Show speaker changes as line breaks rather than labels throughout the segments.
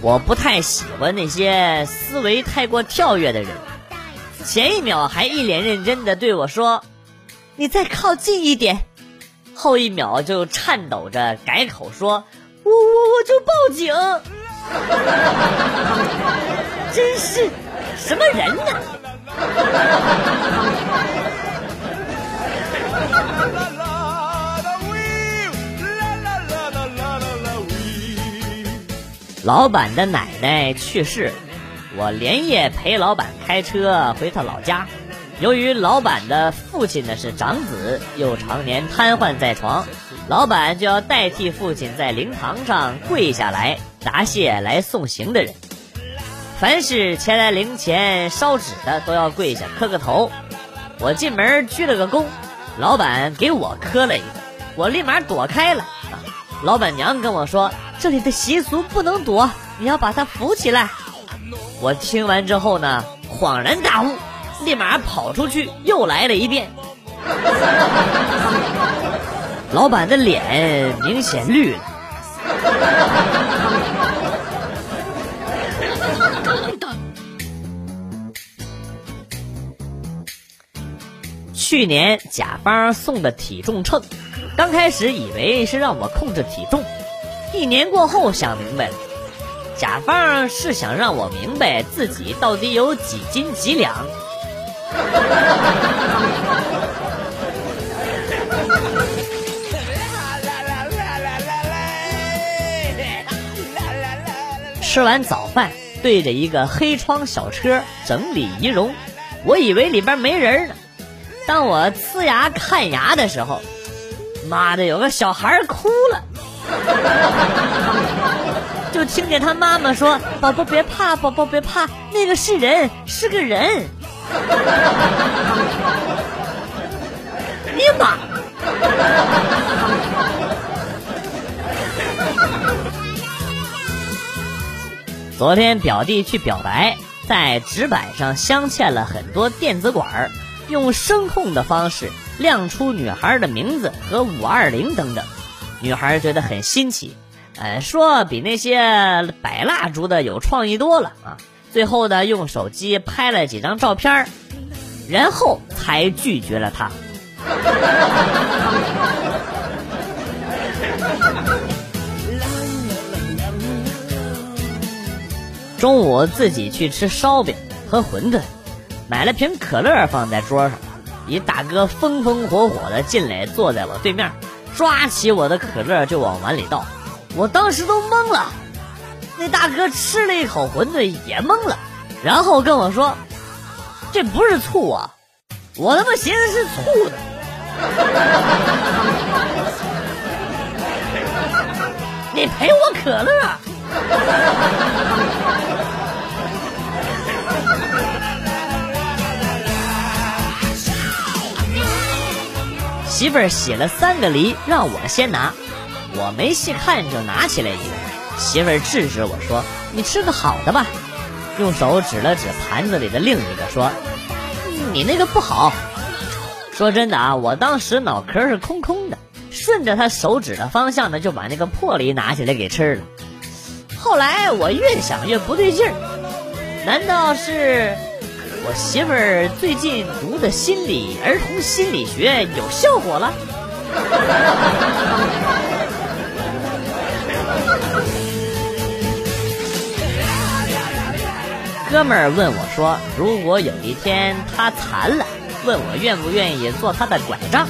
我不太喜欢那些思维太过跳跃的人。前一秒还一脸认真的对我说：“你再靠近一点。”后一秒就颤抖着改口说：“我我我就报警。” 真是什么人呢？老板的奶奶去世，我连夜陪老板开车回他老家。由于老板的父亲呢是长子，又常年瘫痪在床，老板就要代替父亲在灵堂上跪下来答谢来送行的人。凡是前来灵前烧纸的，都要跪下磕个头。我进门鞠了个躬，老板给我磕了一个，我立马躲开了。老板娘跟我说：“这里的习俗不能躲，你要把他扶起来。”我听完之后呢，恍然大悟。立马跑出去，又来了一遍。老板的脸明显绿了。去年甲方送的体重秤，刚开始以为是让我控制体重，一年过后想明白了，甲方是想让我明白自己到底有几斤几两。吃完早饭，对着一个黑窗小车整理仪容，我以为里边没人呢。当我呲牙看牙的时候，妈的，有个小孩哭了，就听见他妈妈说：“宝宝别怕，宝宝别怕，那个是人，是个人。” 你妈！昨天表弟去表白，在纸板上镶嵌了很多电子管，用声控的方式亮出女孩的名字和五二零等等。女孩觉得很新奇，呃，说比那些摆蜡烛的有创意多了啊。最后呢，用手机拍了几张照片然后才拒绝了他。中午自己去吃烧饼和馄饨，买了瓶可乐放在桌上，一大哥风风火火的进来，坐在我对面，抓起我的可乐就往碗里倒，我当时都懵了。那大哥吃了一口馄饨也懵了，然后跟我说：“这不是醋啊！”我他妈寻思是醋呢。你赔我可乐。媳妇儿洗了三个梨，让我先拿，我没细看就拿起来一个。媳妇儿制止我说：“你吃个好的吧。”用手指了指盘子里的另一个，说：“你那个不好。”说真的啊，我当时脑壳是空空的，顺着他手指的方向呢，就把那个破梨拿起来给吃了。后来我越想越不对劲儿，难道是我媳妇儿最近读的心理儿童心理学有效果了？哥们儿问我说：“如果有一天他残了，问我愿不愿意做他的拐杖？”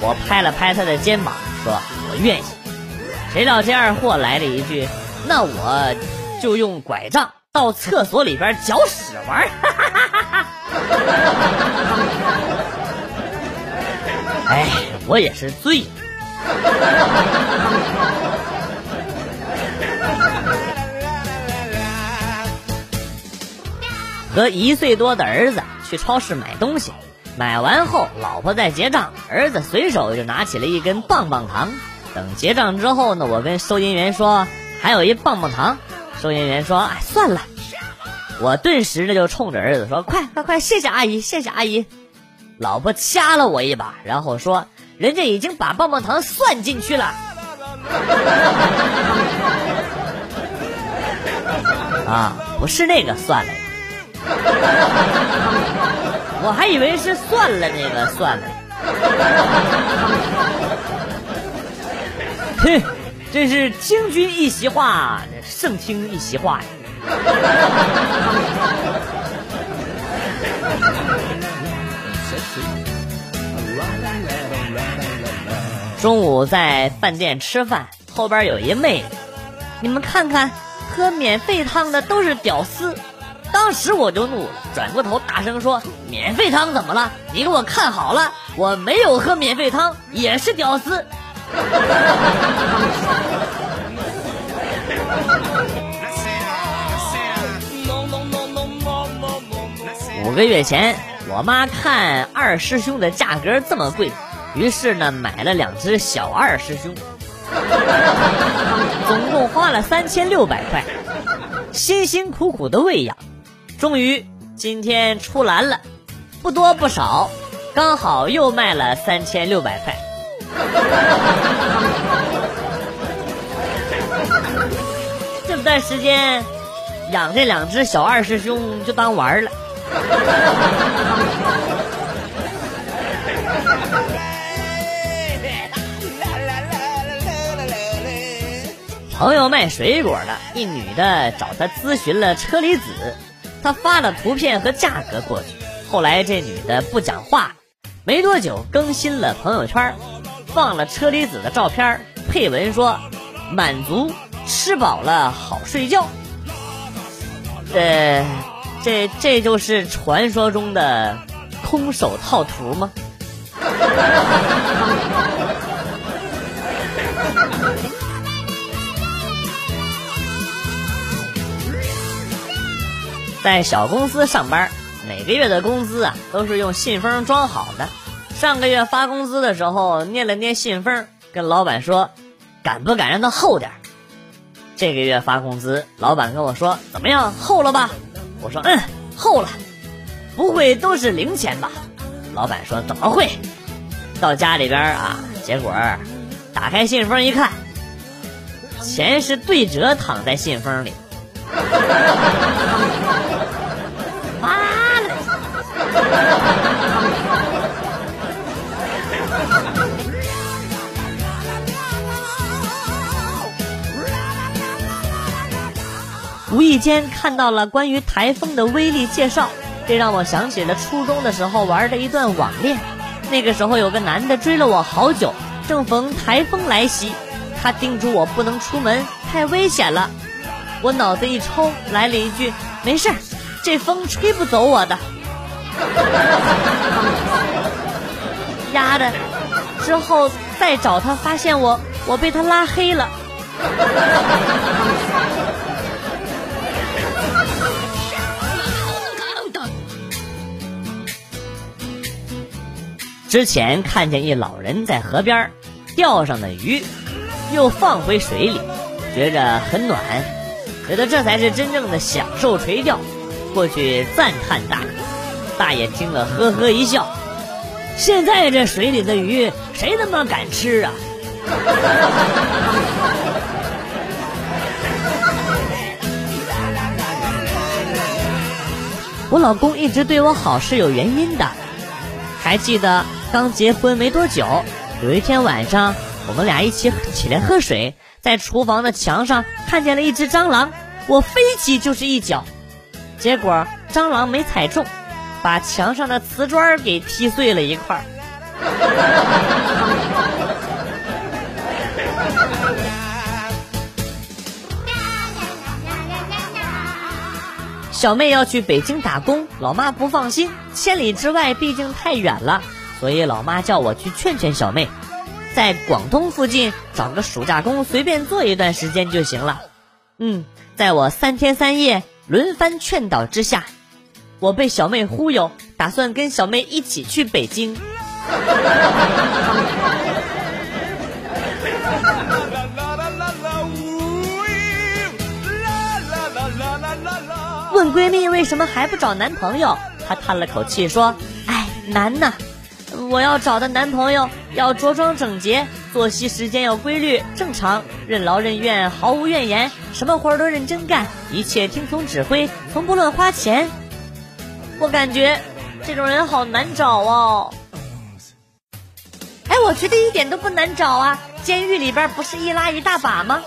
我拍了拍他的肩膀，说：“我愿意。”谁料这二货来了一句：“那我就用拐杖到厕所里边搅屎玩。” 哎，我也是醉了。和一岁多的儿子去超市买东西，买完后老婆在结账，儿子随手就拿起了一根棒棒糖。等结账之后呢，我跟收银员说还有一棒棒糖，收银员说哎算了。我顿时的就冲着儿子说快快快，谢谢阿姨，谢谢阿姨。老婆掐了我一把，然后说人家已经把棒棒糖算进去了。啊，不是那个算了，我还以为是算了那个算了。哼，真是听君一席话，胜听一席话呀。中午在饭店吃饭，后边有一妹子，你们看看，喝免费汤的都是屌丝。当时我就怒了，转过头大声说：“免费汤怎么了？你给我看好了，我没有喝免费汤，也是屌丝。” 五个月前，我妈看二师兄的价格这么贵。于是呢，买了两只小二师兄，总共花了三千六百块，辛辛苦苦的喂养，终于今天出栏了，不多不少，刚好又卖了三千六百块。这段时间养这两只小二师兄就当玩了。朋友卖水果的一女的找他咨询了车厘子，他发了图片和价格过去。后来这女的不讲话，没多久更新了朋友圈，放了车厘子的照片，配文说：“满足，吃饱了好睡觉。”这、这、这就是传说中的空手套图吗？在小公司上班，每个月的工资啊都是用信封装好的。上个月发工资的时候，捏了捏信封，跟老板说：“敢不敢让它厚点？”这个月发工资，老板跟我说：“怎么样，厚了吧？”我说：“嗯，厚了。”不会都是零钱吧？老板说：“怎么会？”到家里边啊，结果打开信封一看，钱是对折躺在信封里。妈了！无意间看到了关于台风的威力介绍，这让我想起了初中的时候玩的一段网恋。那个时候有个男的追了我好久，正逢台风来袭，他叮嘱我不能出门，太危险了。我脑子一抽，来了一句：“没事这风吹不走我的。”丫的，之后再找他，发现我我被他拉黑了。之前看见一老人在河边钓上的鱼，又放回水里，觉着很暖。觉得这才是真正的享受垂钓，过去赞叹大爷。大爷听了呵呵一笑。现在这水里的鱼，谁他妈敢吃啊？我老公一直对我好是有原因的。还记得刚结婚没多久，有一天晚上，我们俩一起起来喝水。在厨房的墙上看见了一只蟑螂，我飞起就是一脚，结果蟑螂没踩中，把墙上的瓷砖给踢碎了一块。小妹要去北京打工，老妈不放心，千里之外毕竟太远了，所以老妈叫我去劝劝小妹。在广东附近找个暑假工，随便做一段时间就行了。嗯，在我三天三夜轮番劝导之下，我被小妹忽悠，打算跟小妹一起去北京。问闺蜜为什么还不找男朋友，她叹了口气说：“哎，难呐。”我要找的男朋友要着装整洁，作息时间要规律正常，任劳任怨，毫无怨言，什么活都认真干，一切听从指挥，从不乱花钱。我感觉这种人好难找哦。哎，我觉得一点都不难找啊！监狱里边不是一拉一大把吗？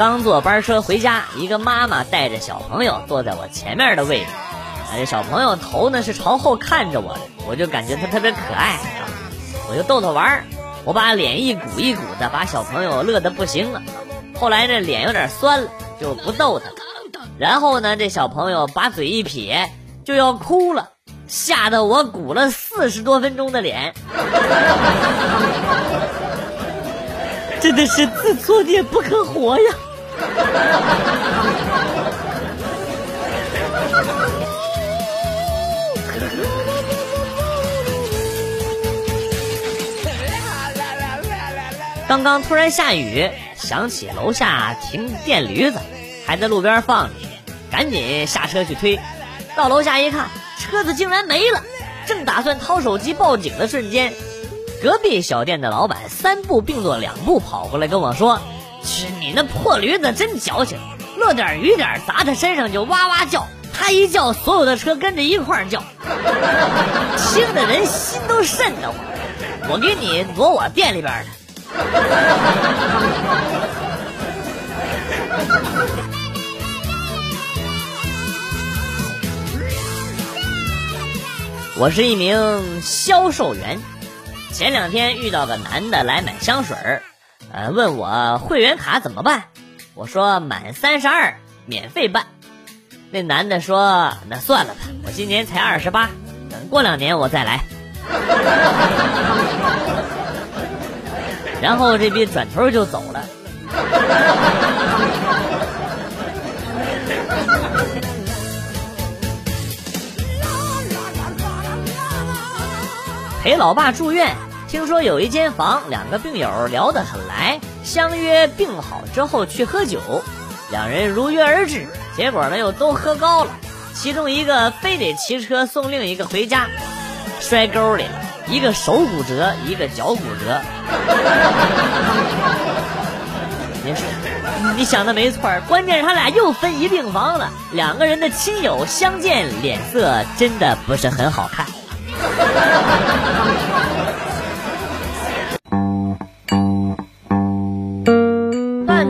刚坐班车回家，一个妈妈带着小朋友坐在我前面的位置，啊这小朋友头呢是朝后看着我的，我就感觉他特别可爱，我就逗他玩我把脸一鼓一鼓的，把小朋友乐得不行了。后来这脸有点酸了，就不逗他了。然后呢，这小朋友把嘴一撇，就要哭了，吓得我鼓了四十多分钟的脸，真的是自作孽不可活呀。刚刚突然下雨，想起楼下停电驴子，还在路边放着，赶紧下车去推。到楼下一看，车子竟然没了。正打算掏手机报警的瞬间，隔壁小店的老板三步并作两步跑过来跟我说。是你那破驴子真矫情，落点雨点砸他身上就哇哇叫，他一叫，所有的车跟着一块叫，听的人心都瘆得慌。我给你挪我店里边的。我是一名销售员，前两天遇到个男的来买香水。呃，问我会员卡怎么办？我说满三十二免费办。那男的说：“那算了吧，我今年才二十八，等过两年我再来。”然后这逼转头就走了。陪老爸住院。听说有一间房，两个病友聊得很来，相约病好之后去喝酒。两人如约而至，结果呢又都喝高了。其中一个非得骑车送另一个回家，摔沟里了，一个手骨折，一个脚骨折。你说，你想的没错，关键是他俩又分一病房了。两个人的亲友相见，脸色真的不是很好看。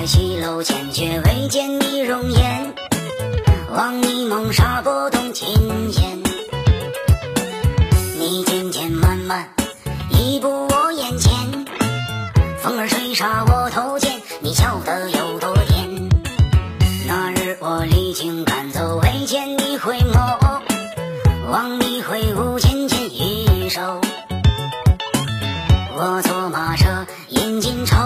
在西楼前，却未见你容颜。望你梦纱拨动琴弦，你渐渐慢慢移步我眼前。风儿吹沙我头前，你笑得有多甜？那日我离京赶走，未见你回眸，望你挥舞芊芊玉手。我坐马车，饮尽愁